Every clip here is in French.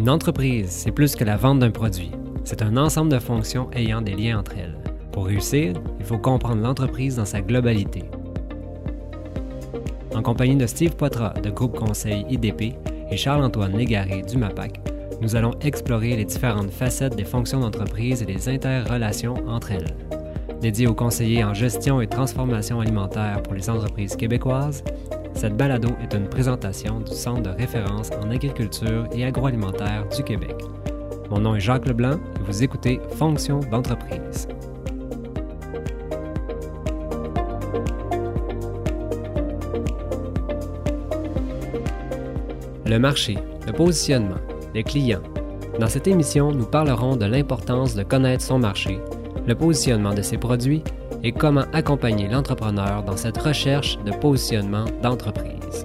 Une entreprise, c'est plus que la vente d'un produit. C'est un ensemble de fonctions ayant des liens entre elles. Pour réussir, il faut comprendre l'entreprise dans sa globalité. En compagnie de Steve Poitras de Groupe Conseil IDP et Charles-Antoine Légaré du MAPAC, nous allons explorer les différentes facettes des fonctions d'entreprise et les interrelations entre elles. Dédié aux conseillers en gestion et transformation alimentaire pour les entreprises québécoises, cette balado est une présentation du Centre de référence en agriculture et agroalimentaire du Québec. Mon nom est Jacques Leblanc et vous écoutez Fonction d'entreprise. Le marché, le positionnement, les clients. Dans cette émission, nous parlerons de l'importance de connaître son marché, le positionnement de ses produits et comment accompagner l'entrepreneur dans cette recherche de positionnement d'entreprise.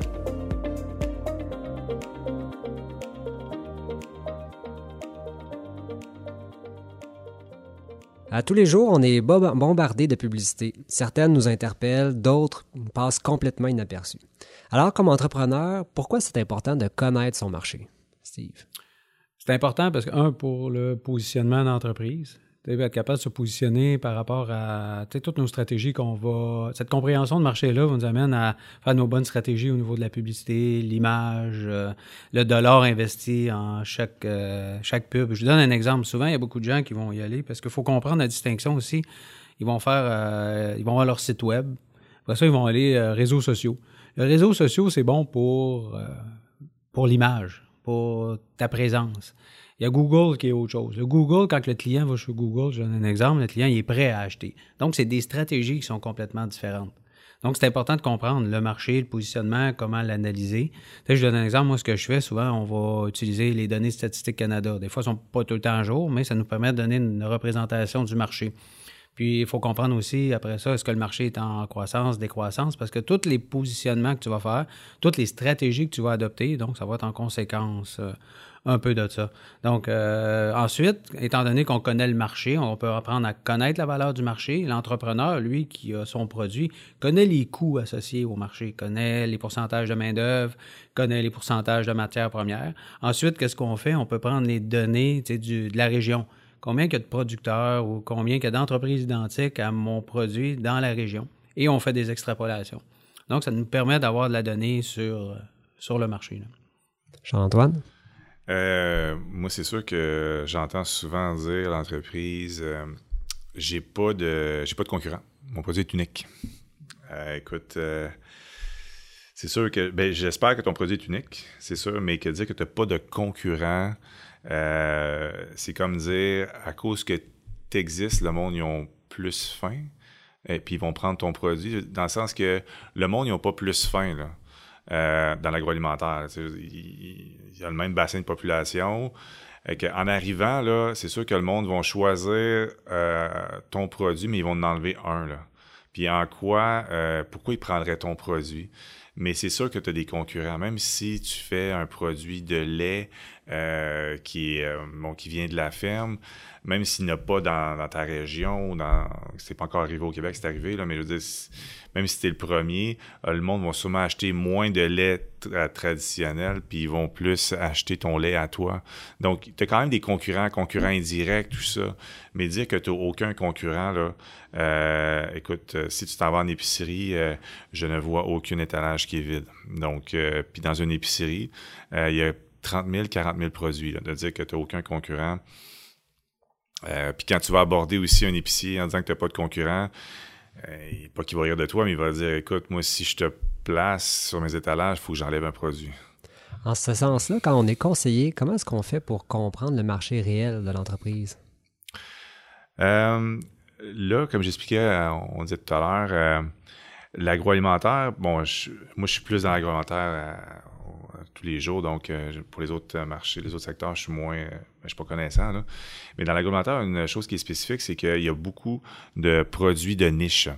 À tous les jours, on est bombardé de publicités. Certaines nous interpellent, d'autres passent complètement inaperçues. Alors, comme entrepreneur, pourquoi c'est important de connaître son marché? Steve? C'est important parce que, un, pour le positionnement d'entreprise, être capable de se positionner par rapport à toutes nos stratégies qu'on va. Cette compréhension de marché-là nous amène à faire nos bonnes stratégies au niveau de la publicité, l'image, euh, le dollar investi en chaque, euh, chaque pub. Je vous donne un exemple. Souvent, il y a beaucoup de gens qui vont y aller parce qu'il faut comprendre la distinction aussi. Ils vont faire, euh, ils vont avoir leur site web. Après ça, ils vont aller réseaux sociaux. Le réseau sociaux, c'est bon pour, pour l'image, pour ta présence. Il y a Google qui est autre chose. Le Google, quand le client va sur Google, je donne un exemple, le client il est prêt à acheter. Donc, c'est des stratégies qui sont complètement différentes. Donc, c'est important de comprendre le marché, le positionnement, comment l'analyser. Je donne un exemple. Moi, ce que je fais, souvent, on va utiliser les données statistiques Canada. Des fois, elles ne sont pas tout le temps à jour, mais ça nous permet de donner une représentation du marché. Puis, il faut comprendre aussi, après ça, est-ce que le marché est en croissance, décroissance, parce que tous les positionnements que tu vas faire, toutes les stratégies que tu vas adopter, donc ça va être en conséquence euh, un peu de ça. Donc, euh, ensuite, étant donné qu'on connaît le marché, on peut apprendre à connaître la valeur du marché. L'entrepreneur, lui, qui a son produit, connaît les coûts associés au marché, connaît les pourcentages de main-d'œuvre, connaît les pourcentages de matières premières. Ensuite, qu'est-ce qu'on fait? On peut prendre les données de la région. Combien il y a de producteurs ou combien il y a d'entreprises identiques à mon produit dans la région? Et on fait des extrapolations. Donc, ça nous permet d'avoir de la donnée sur, sur le marché. Jean-Antoine? Euh, moi, c'est sûr que j'entends souvent dire l'entreprise, euh, j'ai pas de j'ai pas de concurrent. Mon produit est unique. Euh, écoute, c'est sûr que ben, j'espère que ton produit est unique, c'est sûr, mais que dire que tu n'as pas de concurrent, c'est comme dire à cause que tu existes, le monde ils ont plus faim. Et puis ils vont prendre ton produit, dans le sens que le monde, ils n'ont pas plus faim. Là. Euh, dans l'agroalimentaire. Il, y a le même bassin de population. en arrivant, c'est sûr que le monde va choisir euh, ton produit, mais ils vont en enlever un. Là. Puis en quoi, euh, pourquoi ils prendraient ton produit? Mais c'est sûr que tu as des concurrents. Même si tu fais un produit de lait qui, bon, qui vient de la ferme, même s'il n'y a pas dans, ta région, dans, c'est pas encore arrivé au Québec, c'est arrivé, là, mais je veux dire, même si tu es le premier, euh, le monde va sûrement acheter moins de lait euh, traditionnel, puis ils vont plus acheter ton lait à toi. Donc, tu as quand même des concurrents, concurrents indirects, tout ça. Mais dire que tu n'as aucun concurrent, là, euh, écoute, si tu t'en vas en épicerie, je ne vois aucun étalage qui est vide. Donc, puis dans une épicerie, il y a 30 000, 40 000 produits. Là, de dire que tu n'as aucun concurrent. Puis quand tu vas aborder aussi un épicier en disant que tu n'as pas de concurrent, euh, pas qu'il va rire de toi, mais il va dire écoute, moi, si je te place sur mes étalages, il faut que j'enlève un produit. En ce sens-là, quand on est conseiller, comment est-ce qu'on fait pour comprendre le marché réel de l'entreprise? Euh, là, comme j'expliquais, euh, on disait tout à l'heure, l'agroalimentaire, bon, moi, je suis plus dans l'agroalimentaire tous les jours. Donc, euh, pour les autres marchés, les autres secteurs, je suis moins, euh, je suis pas connaissant. Mais dans l'agroalimentaire, une chose qui est spécifique, c'est qu'il y a beaucoup de produits de niche,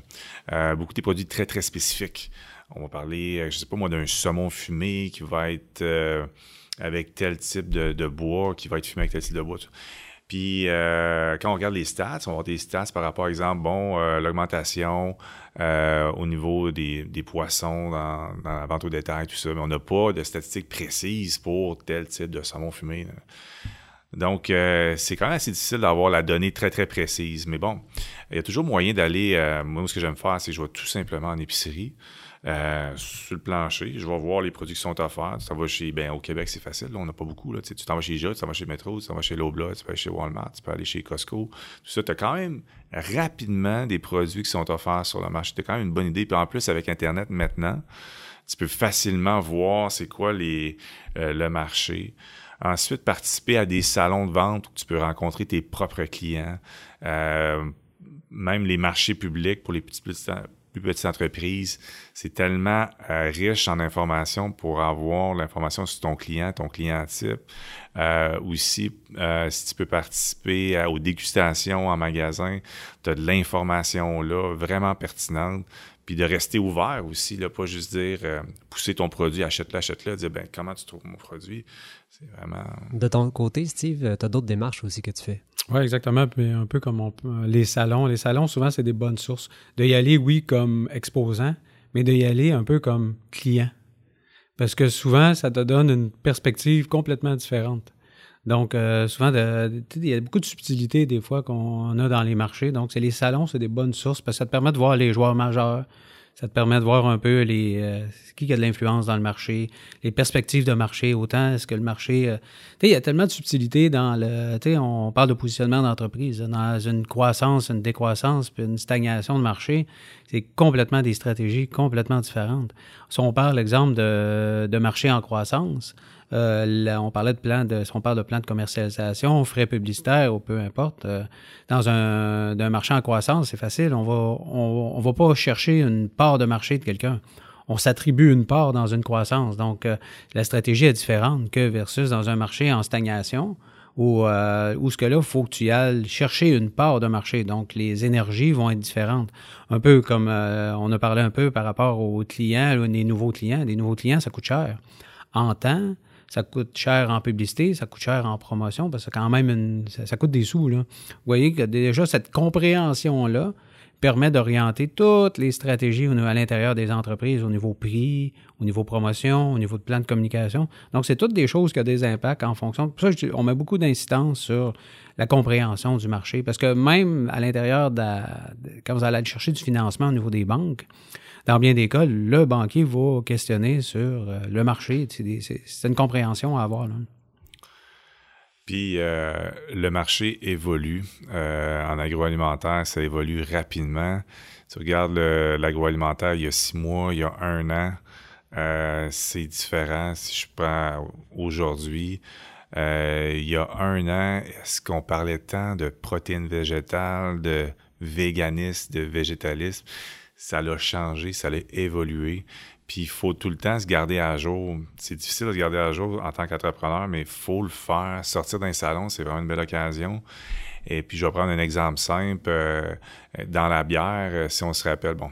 euh, beaucoup de produits très, très spécifiques. On va parler, je sais pas moi, d'un saumon fumé qui va être avec tel type de, bois, qui va être fumé avec tel type de bois. Puis euh, quand on regarde les stats, on va des stats par rapport, par exemple, bon, euh, l'augmentation euh, au niveau des, des poissons dans, dans, la vente au détail, tout ça, mais on n'a pas de statistiques précises pour tel type de saumon fumé. Donc, euh, c'est quand même assez difficile d'avoir la donnée très, très précise. Mais bon, il y a toujours moyen d'aller. Euh, moi, ce que j'aime faire, c'est que je vais tout simplement en épicerie. Euh, sur le plancher, je vais voir les produits qui sont offerts. Ça va chez, ben, au Québec, c'est facile, on n'a pas beaucoup. Là. Tu t'en vas chez Jot, tu t'en vas chez Metro, tu t'en vas chez Lobla, tu peux aller chez Walmart, tu peux aller chez Costco. Tout ça, tu as quand même rapidement des produits qui sont offerts sur le marché. Tu as quand même une bonne idée. Puis en plus, avec Internet maintenant, tu peux facilement voir c'est quoi les, euh, le marché. Ensuite, participer à des salons de vente où tu peux rencontrer tes propres clients. Euh, même les marchés publics pour les petits, petits plus petites entreprises, c'est tellement euh, riche en informations pour avoir l'information sur ton client, ton client type. Euh, aussi, euh, si tu peux participer aux dégustations en magasin, tu as de l'information là, vraiment pertinente. Puis de rester ouvert aussi, là, pas juste dire pousser ton produit, achète-le, achète-le, dire ben comment tu trouves mon produit? C'est vraiment. De ton côté, Steve, tu as d'autres démarches aussi que tu fais. Oui, exactement. Puis un peu comme on, les salons. Les salons, souvent, c'est des bonnes sources. De y aller, oui, comme exposant, mais de y aller un peu comme client. Parce que souvent, ça te donne une perspective complètement différente. Donc, euh, souvent, il y a beaucoup de subtilités des fois qu'on a dans les marchés. Donc, c'est les salons, c'est des bonnes sources parce que ça te permet de voir les joueurs majeurs, ça te permet de voir un peu les euh, qui a de l'influence dans le marché, les perspectives de marché. Autant est-ce que le marché. Euh, il y a tellement de subtilité dans le. On parle de positionnement d'entreprise. Dans une croissance, une décroissance, puis une stagnation de marché, c'est complètement des stratégies complètement différentes. Si on parle, exemple, de, de marché en croissance, euh, on parlait de plan de, si on parle de plan de commercialisation, frais publicitaires ou peu importe, euh, dans un, marché en croissance, c'est facile. On va, on, va pas chercher une part de marché de quelqu'un. On s'attribue une part dans une croissance. Donc, euh, la stratégie est différente que versus dans un marché en stagnation où, où ce que là, il faut que tu ailles chercher une part de marché. Donc, les énergies vont être différentes. Un peu comme on a parlé un peu par rapport aux clients, les nouveaux clients. Des nouveaux clients, ça coûte cher. En temps, ça coûte cher en publicité, ça coûte cher en promotion, parce que quand même, une, ça, coûte des sous. Là. Vous voyez que déjà, cette compréhension-là permet d'orienter toutes les stratégies à l'intérieur des entreprises au niveau prix, au niveau promotion, au niveau de plan de communication. Donc, c'est toutes des choses qui ont des impacts en fonction. Pour ça, on met beaucoup d'incidence sur la compréhension du marché, parce que même à l'intérieur, de, quand vous allez chercher du financement au niveau des banques, dans bien des cas, le banquier va questionner sur euh, le marché. C'est une compréhension à avoir. Puis euh, le marché évolue. Euh, en agroalimentaire, ça évolue rapidement. Tu regardes l'agroalimentaire il y a six mois, il y a un an, c'est différent. Si je prends aujourd'hui, il y a un an, est-ce qu'on parlait tant de protéines végétales, de véganisme, de végétalisme? Ça l'a changé, ça l'a évolué. Puis il faut tout le temps se garder à jour. C'est difficile de se garder à jour en tant qu'entrepreneur, mais il faut le faire. Sortir d'un salon, c'est vraiment une belle occasion. Et puis je vais prendre un exemple simple. Euh, dans la bière, euh, si on se rappelle, bon,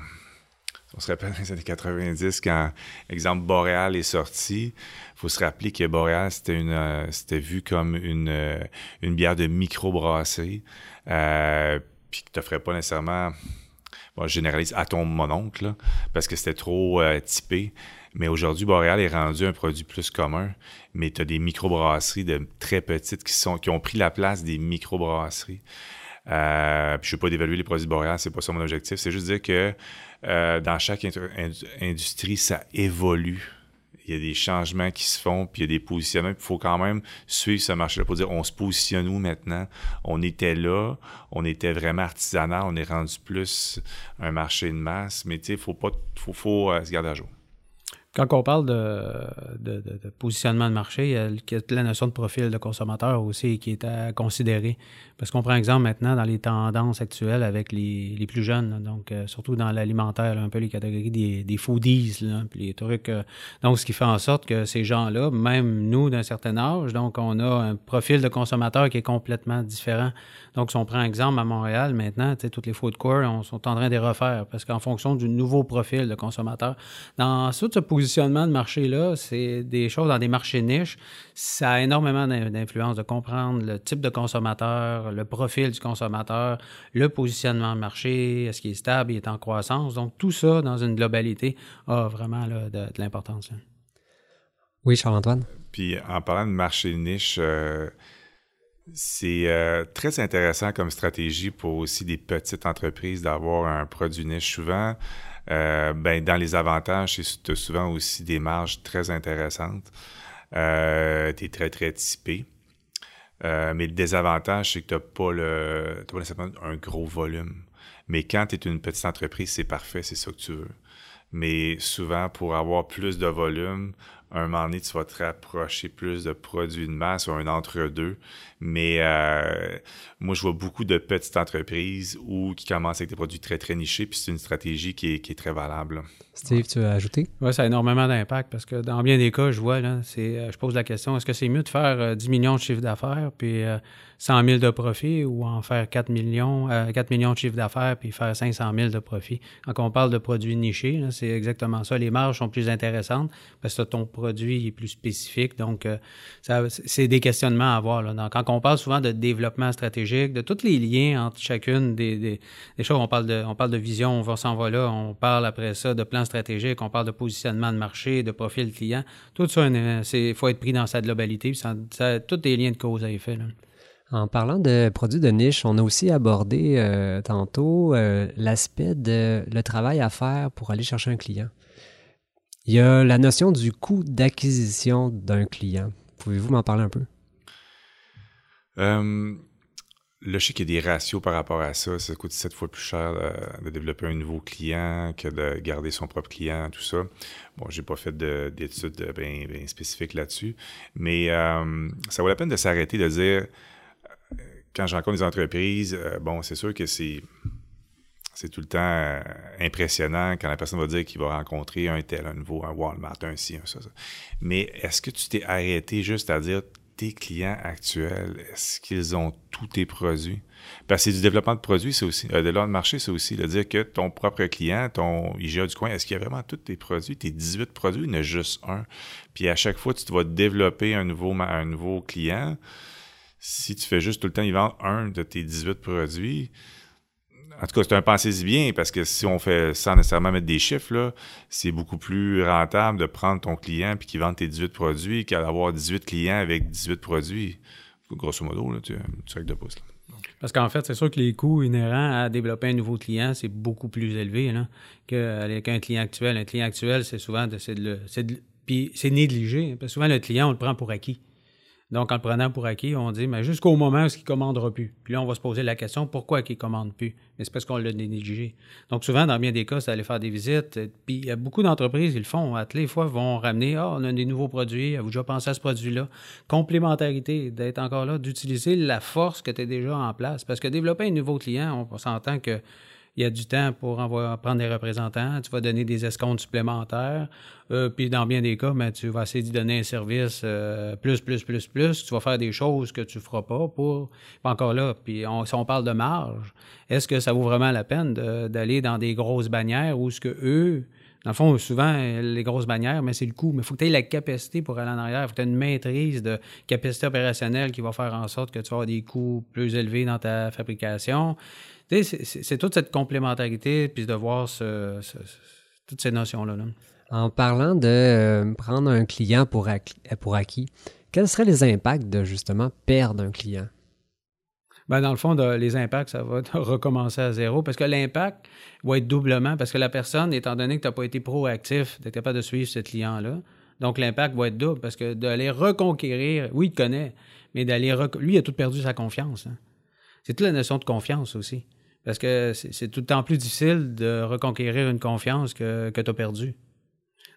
on se rappelle dans les années 90, quand, exemple, Boréal est sorti, il faut se rappeler que Boréal, c'était une euh, c'était vu comme une, une bière de microbrasserie, euh, puis qui t'offrait pas nécessairement bon, je généralise à ton mononcle, parce que c'était trop euh, typé. Mais aujourd'hui, Boréal est rendu un produit plus commun. Mais tu as des microbrasseries de très petites qui, sont, qui ont pris la place des microbrasseries. Euh, je ne veux pas dévaluer les produits Boréal, c'est pas ça mon objectif. C'est juste dire que euh, dans chaque industrie, ça évolue il y a des changements qui se font, puis il y a des positionnements. Il faut quand même suivre ce marché-là pour dire on se positionne où maintenant? On était là, on était vraiment artisanal, on est rendu plus un marché de masse, mais il faut pas faut, faut euh, se garder à jour. Quand on parle de, positionnement de marché, il y, a, la notion de profil de consommateur aussi qui est à considérer. Parce qu'on prend exemple maintenant dans les tendances actuelles avec les, plus jeunes, donc euh, surtout dans l'alimentaire, un peu les catégories des, des foodies, là, puis les trucs. Euh, donc, ce qui fait en sorte que ces gens-là, même nous d'un certain âge, donc on a un profil de consommateur qui est complètement différent. Donc, si on prend exemple à Montréal maintenant, toutes les food courts, on sont en train de les refaire parce qu'en fonction du nouveau profil de consommateur, dans ce positionnement positionnement de marché-là, c'est des choses dans des marchés niches. Ça a énormément d'influence de comprendre le type de consommateur, le profil du consommateur, le positionnement de marché, est-ce qu'il est stable, il est en croissance. Donc, tout ça, dans une globalité, a vraiment de, l'importance. Oui, Charles-Antoine? Puis, en parlant de marché niche, euh, c'est euh, très intéressant comme stratégie pour aussi des petites entreprises d'avoir un produit niche. Souvent, euh, ben, dans les avantages, tu as souvent aussi des marges très intéressantes. Euh, tu es très, très typé. Euh, mais le désavantage, c'est que tu n'as pas, le, pas nécessairement un gros volume. Mais quand tu es une petite entreprise, c'est parfait, c'est ça que tu veux. Mais souvent, pour avoir plus de volume, un moment donné, tu vas te rapprocher plus de produits de masse ou un entre-deux. Mais euh, moi, je vois beaucoup de petites entreprises où, qui commencent avec des produits très, très nichés, puis c'est une stratégie qui est, qui est très valable. Steve, tu veux ajouter? Oui, ça a énormément d'impact parce que dans bien des cas, je vois, là, c'est, euh, je pose la question, est-ce que c'est mieux de faire 10 euh, millions de chiffre d'affaires puis 100 000 de profit ou en faire 4 millions, 4 millions de chiffre d'affaires puis faire 500 000 de profit? Quand on parle de produits nichés, c'est exactement ça. Les marges sont plus intéressantes parce que ton produit est plus spécifique. Donc, c'est des questionnements à avoir. Là. quand on parle souvent de développement stratégique, de tous les liens entre chacune des, des, choses, on parle, de, vision, on va s'en va là, on parle après ça de plan stratégique, on parle de positionnement de marché, de profil client. Tout ça, il faut être pris dans sa globalité. Ça, ça, tous les liens de cause à effet. En parlant de produits de niche, on a aussi abordé euh, tantôt euh, l'aspect de le travail à faire pour aller chercher un client. Il y a la notion du coût d'acquisition d'un client. Pouvez-vous m'en parler un peu? Euh, là, je sais qu'il y a des ratios par rapport à ça. Ça coûte sept fois plus cher euh, de, développer un nouveau client que de garder son propre client, tout ça. Bon, j'ai pas fait d'études bien ben spécifiques là-dessus, mais euh, ça vaut la peine de s'arrêter de dire, quand je rencontre des entreprises, bon, c'est sûr que c'est c'est tout le temps impressionnant quand la personne va dire qu'il va rencontrer un tel, un nouveau, un Walmart, un ci, un ça, ça. Mais est-ce que tu t'es arrêté juste à dire tes clients actuels, est-ce qu'ils ont tous tes produits? Parce que c'est du développement de produits, c'est aussi. Euh, de l'ordre de marché, c'est aussi de dire que ton propre client, ton IGA du coin, est-ce qu'il y a vraiment tous tes produits, tes 18 produits, il y en a juste un? Puis à chaque fois, tu vas développer un nouveau, un nouveau client. Si tu fais juste tout le temps y vendre un de tes 18 produits, en tout cas, c'est un pensée bien parce que si on fait sans nécessairement mettre des chiffres, c'est beaucoup plus rentable de prendre ton client puis qu'il vende tes 18 produits qu'à d'avoir 18 clients avec 18 produits. Grosso modo, là, tu sac de pouce. Parce qu'en fait, c'est sûr que les coûts inhérents à développer un nouveau client, c'est beaucoup plus élevé qu'un client actuel. Un client actuel, c'est souvent de, de, puis c'est négligé. Parce que souvent, le client, on le prend pour acquis. Donc, en le prenant pour acquis, on dit, mais jusqu'au moment où il ne commandera plus. Puis là, on va se poser la question, pourquoi il ne commande plus? Mais c'est parce qu'on l'a négligé. Donc, souvent, dans bien des cas, c'est aller faire des visites. Puis, il y a beaucoup d'entreprises, ils le font. À toutes les fois, vont ramener, ah, on a des nouveaux produits, avez-vous déjà pensé à ce produit-là? Complémentarité, d'être encore là, d'utiliser la force que tu as déjà en place. Parce que développer un nouveau client, on s'entend que il y a du temps pour envoyer, prendre des représentants, tu vas donner des escomptes supplémentaires, euh, puis dans bien des cas, ben, tu vas essayer de donner un service euh, plus, plus, plus, plus, tu vas faire des choses que tu ne feras pas pour... encore là, puis on, si on parle de marge, est-ce que ça vaut vraiment la peine d'aller dans des grosses bannières où ce que eux... Dans le fond, souvent, les grosses bannières, mais c'est le coût. Mais il faut que tu aies la capacité pour aller en arrière. Il faut que tu aies une maîtrise de capacité opérationnelle qui va faire en sorte que tu vas avoir des coûts plus élevés dans ta fabrication c'est toute cette complémentarité, puis de voir toutes ces notions-là. En parlant de euh, prendre un client pour acquis, quels seraient les impacts de justement perdre un client? Ben, dans le fond, les impacts, ça va recommencer à zéro parce que l'impact va être doublement parce que la personne, étant donné que tu n'as pas été proactif, tu capable de suivre ce client-là, donc l'impact va être double parce que d'aller reconquérir, oui, il te connaît, mais d'aller. Lui, il a tout perdu sa confiance. Hein. C'est toute la notion de confiance aussi. Parce que c'est tout le temps plus difficile de reconquérir une confiance que, que tu as perdue.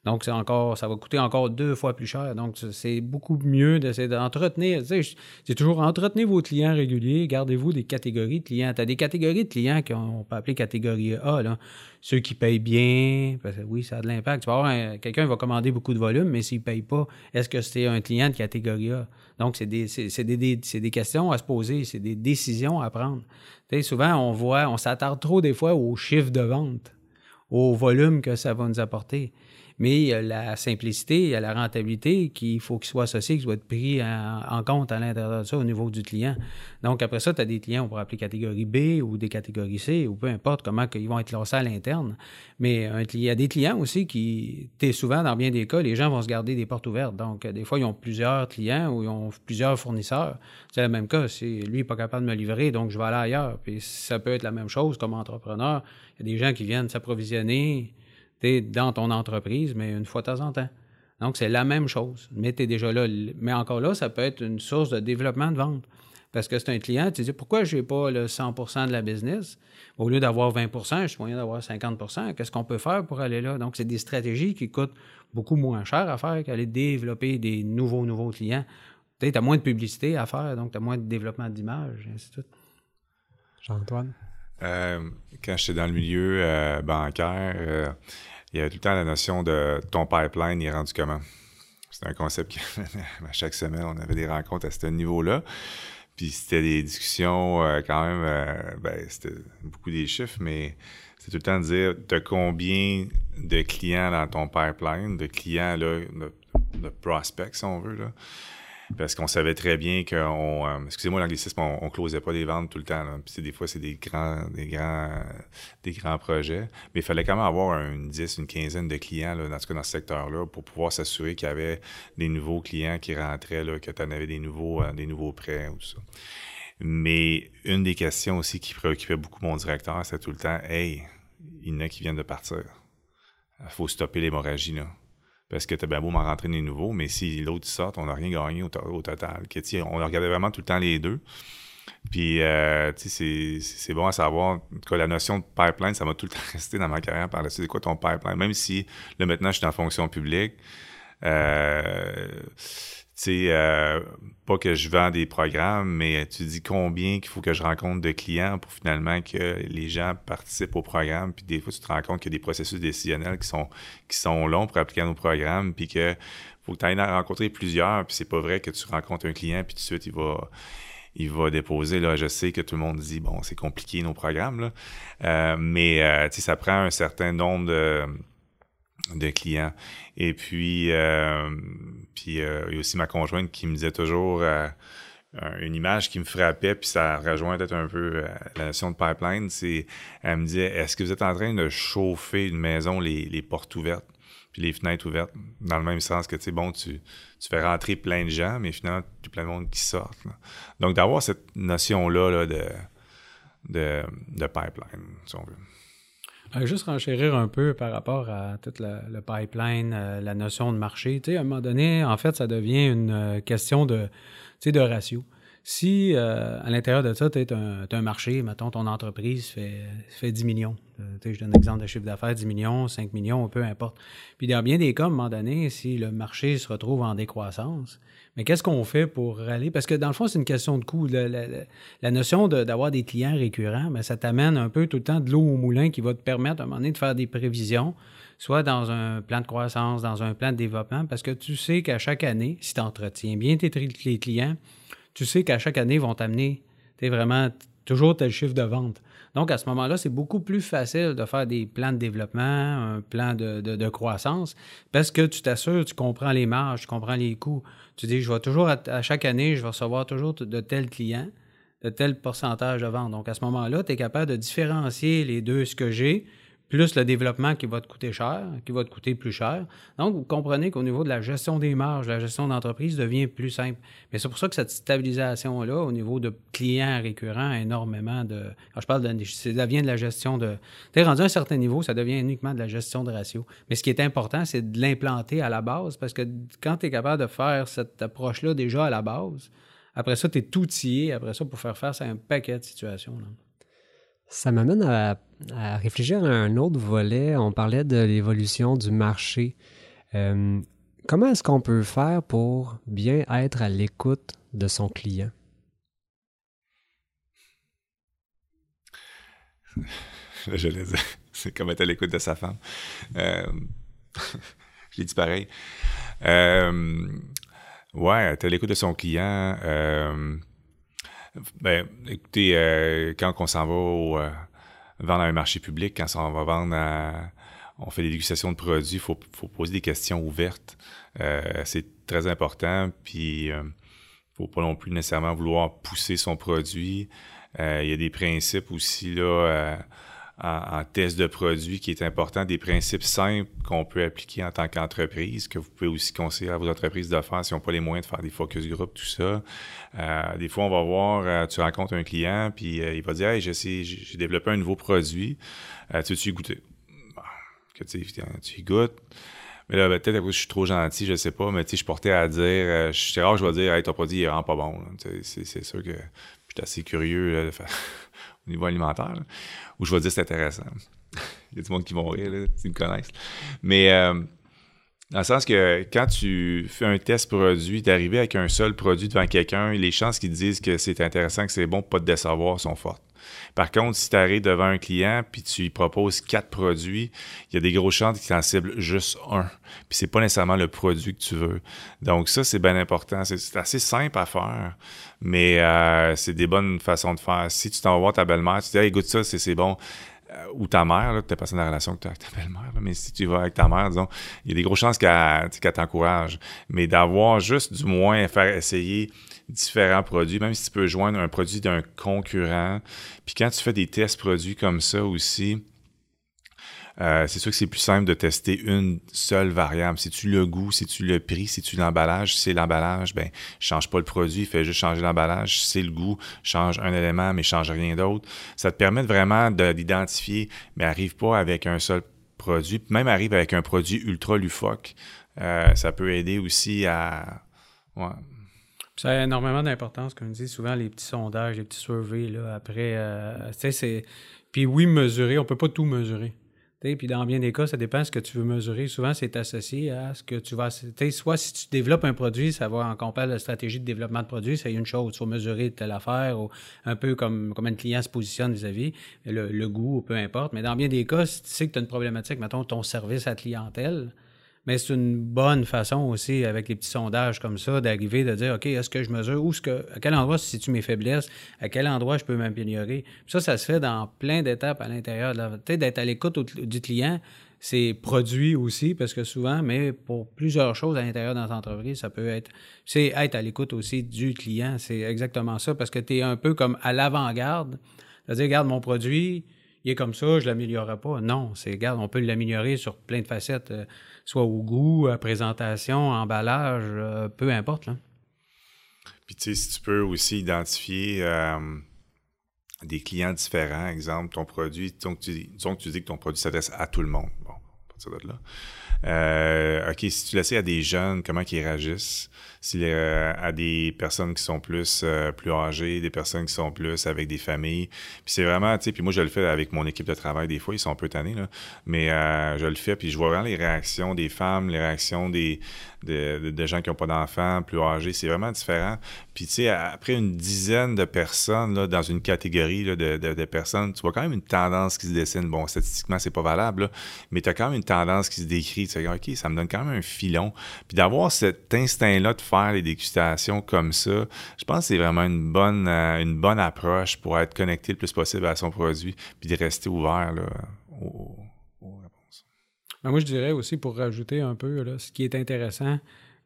Donc, c'est encore, ça va coûter encore deux fois plus cher. Donc, c'est beaucoup mieux d'essayer d'entretenir. c'est toujours entretenir vos clients réguliers, gardez-vous des catégories de clients. Tu as des catégories de clients qu'on peut appeler catégorie A, là. Ceux qui payent bien, parce que oui, ça a de l'impact. Tu vas avoir quelqu'un va commander beaucoup de volume, mais s'il ne paye pas, est-ce que c'est un client de catégorie A? Donc, c'est des, questions à se poser, c'est des décisions à prendre. souvent, on voit, on s'attarde trop des fois aux chiffres de vente, au volume que ça va nous apporter. Mais il y a la simplicité, il y a la rentabilité qu'il faut qu'il soit associé, qu'il soit pris en, compte à l'intérieur de ça au niveau du client. Donc, après ça, tu as des clients, on pourrait appeler catégorie B ou des catégories C, ou peu importe comment ils vont être classés à l'interne. Mais il y a des clients aussi qui, souvent, dans bien des cas, les gens vont se garder des portes ouvertes. Donc, des fois, ils ont plusieurs clients ou ils ont plusieurs fournisseurs. C'est le même cas. Si lui n'est pas capable de me livrer, donc je vais aller ailleurs. Puis ça peut être la même chose comme entrepreneur. Il y a des gens qui viennent s'approvisionner dans ton entreprise, mais une fois de temps en temps. Donc, c'est la même chose. Mais tu es déjà là. Mais encore là, ça peut être une source de développement de vente. Parce que c'est un client, tu dis pourquoi je n'ai pas le 100% de la business? Au lieu d'avoir 20 je suis moyen d'avoir 50% Qu'est-ce qu'on peut faire pour aller là? Donc, c'est des stratégies qui coûtent beaucoup moins cher à faire qu'aller développer des nouveaux, nouveaux clients. Tu as moins de publicité à faire, donc tu as moins de développement d'image, ainsi de suite. Jean-Antoine? Euh, quand j'étais dans le milieu euh, bancaire, euh, il y avait tout le temps la notion de ton pipeline est rendu comment. C'est un concept qui, à chaque semaine, on avait des rencontres à ce niveau-là. Puis c'était des discussions quand même, ben, c'était beaucoup des chiffres, mais c'est tout le temps de dire, tu combien de clients dans ton pipeline, de clients, là, de, de prospects, si on veut, là parce qu'on savait très bien qu'on, euh, excusez-moi l'anglicisme, on, on closait pas des ventes tout le temps. Puis des fois, c'est des grands, des grands, des grands projets, mais il fallait quand même avoir une 10, une quinzaine de clients là, dans, ce, dans ce secteur-là pour pouvoir s'assurer qu'il y avait des nouveaux clients qui rentraient, là, que tu en avais des nouveaux, euh, des nouveaux prêts ou tout ça. Mais une des questions aussi qui préoccupait beaucoup mon directeur, c'était tout le temps, hey, il y en a qui viennent de partir. Il faut stopper l'hémorragie là parce que t'as bien beau m'en rentrer des nouveaux, mais si l'autre sort, on n'a rien gagné au, total. on regardait vraiment tout le temps les deux. Puis, euh, tu sais, c'est bon à savoir. que la notion de pipeline, ça m'a tout le temps resté dans ma carrière par la suite. C'est quoi ton pipeline? Même si, là, maintenant, je suis en fonction publique, euh, sais, euh, pas que je vends des programmes, mais tu dis combien qu'il faut que je rencontre de clients pour finalement que les gens participent au programme. Puis des fois, tu te rends compte qu'il y a des processus décisionnels qui sont, longs pour appliquer à nos programmes, puis que faut que tu ailles rencontrer plusieurs, puis c'est pas vrai que tu rencontres un client, puis tout de suite, il va il va déposer. Là, je sais que tout le monde dit bon, c'est compliqué nos programmes, là. Euh, mais euh, ça prend un certain nombre de de clients. Et puis, euh, puis euh, il y a aussi ma conjointe qui me disait toujours euh, une image qui me frappait, puis ça rejoint peut-être un peu la notion de pipeline. C'est, elle me disait, est-ce que vous êtes en train de chauffer une maison les, les portes ouvertes, puis les fenêtres ouvertes, dans le même sens que tu sais, bon, tu, fais rentrer plein de gens, mais finalement, tu plein de monde qui sortent. Donc, d'avoir cette notion-là là, de, de, de pipeline, si on veut. Euh, juste renchérir un peu par rapport à tout le, pipeline, euh, la notion de marché. Tu sais, à un moment donné, en fait, ça devient une euh, question de, de ratio. Si à l'intérieur de ça, tu es un, marché, mettons, ton entreprise fait, fait 10 millions. je donne un exemple de chiffre d'affaires, 10 millions, 5 millions, peu importe. Puis dans bien des cas, à un moment donné, si le marché se retrouve en décroissance, mais qu'est-ce qu'on fait pour aller? Parce que dans le fond, c'est une question de coût. La, notion d'avoir des clients récurrents, mais ça t'amène un peu tout le temps de l'eau au moulin qui va te permettre à un moment donné de faire des prévisions, soit dans un plan de croissance, dans un plan de développement, parce que tu sais qu'à chaque année, si tu entretiens bien tes, clients, tu sais qu'à chaque année, ils vont t'amener vraiment toujours tel chiffre de vente. Donc, à ce moment-là, c'est beaucoup plus facile de faire des plans de développement, un plan de, croissance, parce que tu t'assures, tu comprends les marges, tu comprends les coûts. Tu dis, je vais toujours, à, chaque année, je vais recevoir toujours de tels clients, de tel pourcentage de vente. Donc, à ce moment-là, tu es capable de différencier les deux, ce que j'ai, plus le développement qui va te coûter cher, qui va te coûter plus cher. Donc, vous comprenez qu'au niveau de la gestion des marges, la gestion d'entreprise devient plus simple. Mais c'est pour ça que cette stabilisation-là, au niveau de clients récurrents, énormément de. Quand je parle de. Ça devient de la gestion de. Tu rendu à un certain niveau, ça devient uniquement de la gestion de ratio. Mais ce qui est important, c'est de l'implanter à la base parce que quand tu es capable de faire cette approche-là déjà à la base, après ça, tu es outillé, après ça, pour faire face à un paquet de situations. Ça m'amène à, réfléchir à un autre volet. On parlait de l'évolution du marché. Euh, comment est-ce qu'on peut faire pour bien être à l'écoute de son client? Je l'ai dit. C'est comme être à l'écoute de sa femme. Euh, je l'ai dit pareil. Euh, ouais, être à l'écoute de son client. Ben, écoutez, euh, quand on s'en va euh, vendre à un marché public, quand on va vendre à, on fait des dégustations de produits, il faut, poser des questions ouvertes. c'est très important. Puis, ne faut pas non plus nécessairement vouloir pousser son produit. Il y a des principes aussi là en, test de produit qui est important, des principes simples qu'on peut appliquer en tant qu'entreprise, que vous pouvez aussi conseiller à vos entreprises de faire si n'ont pas les moyens de faire des focus group, tout ça. Euh, des fois, on va voir, euh, tu rencontres un client, puis euh, il va dire Hey, j'ai développé un nouveau produit, tu veux-tu y goûter? que tu, tu y goûtes. Mais là, ben, peut-être que je suis trop gentil, je sais pas, mais tu sais, je portais à dire, c'est rare que je vais dire, hey, ton produit, il est pas bon. C'est sûr que je suis assez curieux de faire au niveau alimentaire, où je vais dire c'est intéressant. Il y a du monde qui vont rire, là, ils me connaissent. Mais euh, dans le sens que quand tu fais un test produit, d'arriver avec un seul produit devant quelqu'un, les chances qu'ils disent que c'est intéressant, que c'est bon, pas de décevoir sont fortes. Par contre, si tu arrives devant un client puis tu lui proposes quatre produits, il y a des grosses chances qu'il t'en cible juste un. Puis c'est pas nécessairement le produit que tu veux. Donc ça, c'est bien important. C'est assez simple à faire, mais euh, c'est des bonnes façons de faire. Si tu t'en vas voir ta belle-mère, tu dis écoute ça, c'est bon ou ta mère, tu n'as pas dans la relation que tu as avec ta belle-mère, mais si tu vas avec ta mère, disons, il y a des grosses chances qu'elle t'encourage. Mais d'avoir juste du moins faire essayer différents produits, même si tu peux joindre un produit d'un concurrent. Puis quand tu fais des tests produits comme ça aussi, euh, c'est sûr que c'est plus simple de tester une seule variable. Si tu le goût, si tu le prix, si tu l'emballage, si c'est l'emballage, ben change pas le produit, fais juste changer l'emballage. Si c'est le goût, change un élément, mais change rien d'autre. Ça te permet vraiment d'identifier, mais arrive pas avec un seul produit. Même arrive avec un produit ultra lufoque. Euh, ça peut aider aussi à. Ça a énormément d'importance, comme on dit souvent, les petits sondages, les petits surveys, là, après, euh, c'est... Puis oui, mesurer, on peut pas tout mesurer. Puis dans bien des cas, ça dépend de ce que tu veux mesurer. Souvent, c'est associé à ce que tu vas... Soit si tu développes un produit, ça va, on parle de stratégie de développement de produit, c'est une chose. Tu vas mesurer telle affaire, ou un peu comme comment un client se positionne vis-à-vis, le, le, goût, peu importe. Mais dans bien des cas, si tu sais que tu as une problématique, mettons, ton service à clientèle, mais c'est une bonne façon aussi, avec les petits sondages comme ça, d'arriver de dire OK, est-ce que je mesure où ce que, à quel endroit se situent mes faiblesses, à quel endroit je peux m'améliorer? Ça, ça se fait dans plein d'étapes à l'intérieur de la. D'être à l'écoute du client, c'est produit aussi, parce que souvent, mais pour plusieurs choses à l'intérieur de notre entreprise, ça peut être. C'est être à l'écoute aussi du client. C'est exactement ça, parce que tu es un peu comme à l'avant-garde. C'est-à-dire, regarde mon produit, il est comme ça, je ne l'améliorerai pas. Non, c'est, regarde, on peut l'améliorer sur plein de facettes. Soit au goût, à présentation, emballage, euh, peu importe. Là. Puis tu sais, si tu peux aussi identifier euh, des clients différents, exemple, ton produit, disons que, tu, que tu dis que ton produit s'adresse à tout le monde. Bon, à partir de là. Euh, OK, si tu laisses à des jeunes, comment ils réagissent? Y a des personnes qui sont plus euh, plus âgées, des personnes qui sont plus avec des familles. Puis c'est vraiment, tu sais, puis moi je le fais avec mon équipe de travail des fois, ils sont un peu tannés là, mais euh, je le fais puis je vois vraiment les réactions des femmes, les réactions des de, gens qui n'ont pas d'enfants, plus âgés, c'est vraiment différent. Puis tu sais, après une dizaine de personnes là, dans une catégorie là, de, de, personnes, tu vois quand même une tendance qui se dessine. Bon, statistiquement, c'est pas valable, mais tu as quand même une tendance qui se décrit. Tu sais, OK, ça me donne quand même un filon. Puis d'avoir cet instinct-là de faire les dégustations comme ça, je pense que c'est vraiment une bonne, euh, une bonne approche pour être connecté le plus possible à son produit, puis de rester ouvert aux, réponses. Ben, moi, je dirais aussi, pour rajouter un peu, là, ce qui est intéressant,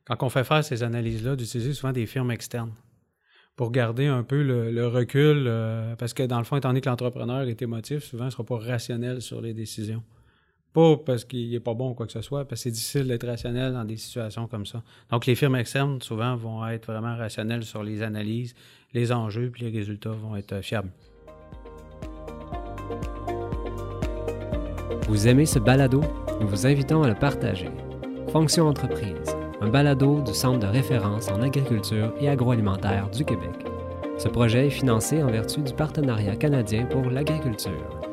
quand on fait faire ces analyses-là, d'utiliser souvent des firmes externes pour garder un peu le, recul, euh, parce que dans le fond, étant donné que l'entrepreneur est émotif, souvent, il ne sera pas rationnel sur les décisions. Pas parce qu'il n'est pas bon ou quoi que ce soit, parce que c'est difficile d'être rationnel dans des situations comme ça. Donc, les firmes externes, souvent, vont être vraiment rationnelles sur les analyses, les enjeux, puis les résultats vont être fiables. Vous aimez ce balado? Nous vous invitons à le partager. Fonction entreprise, un balado du Centre de référence en agriculture et agroalimentaire du Québec. Ce projet est financé en vertu du Partenariat canadien pour l'agriculture.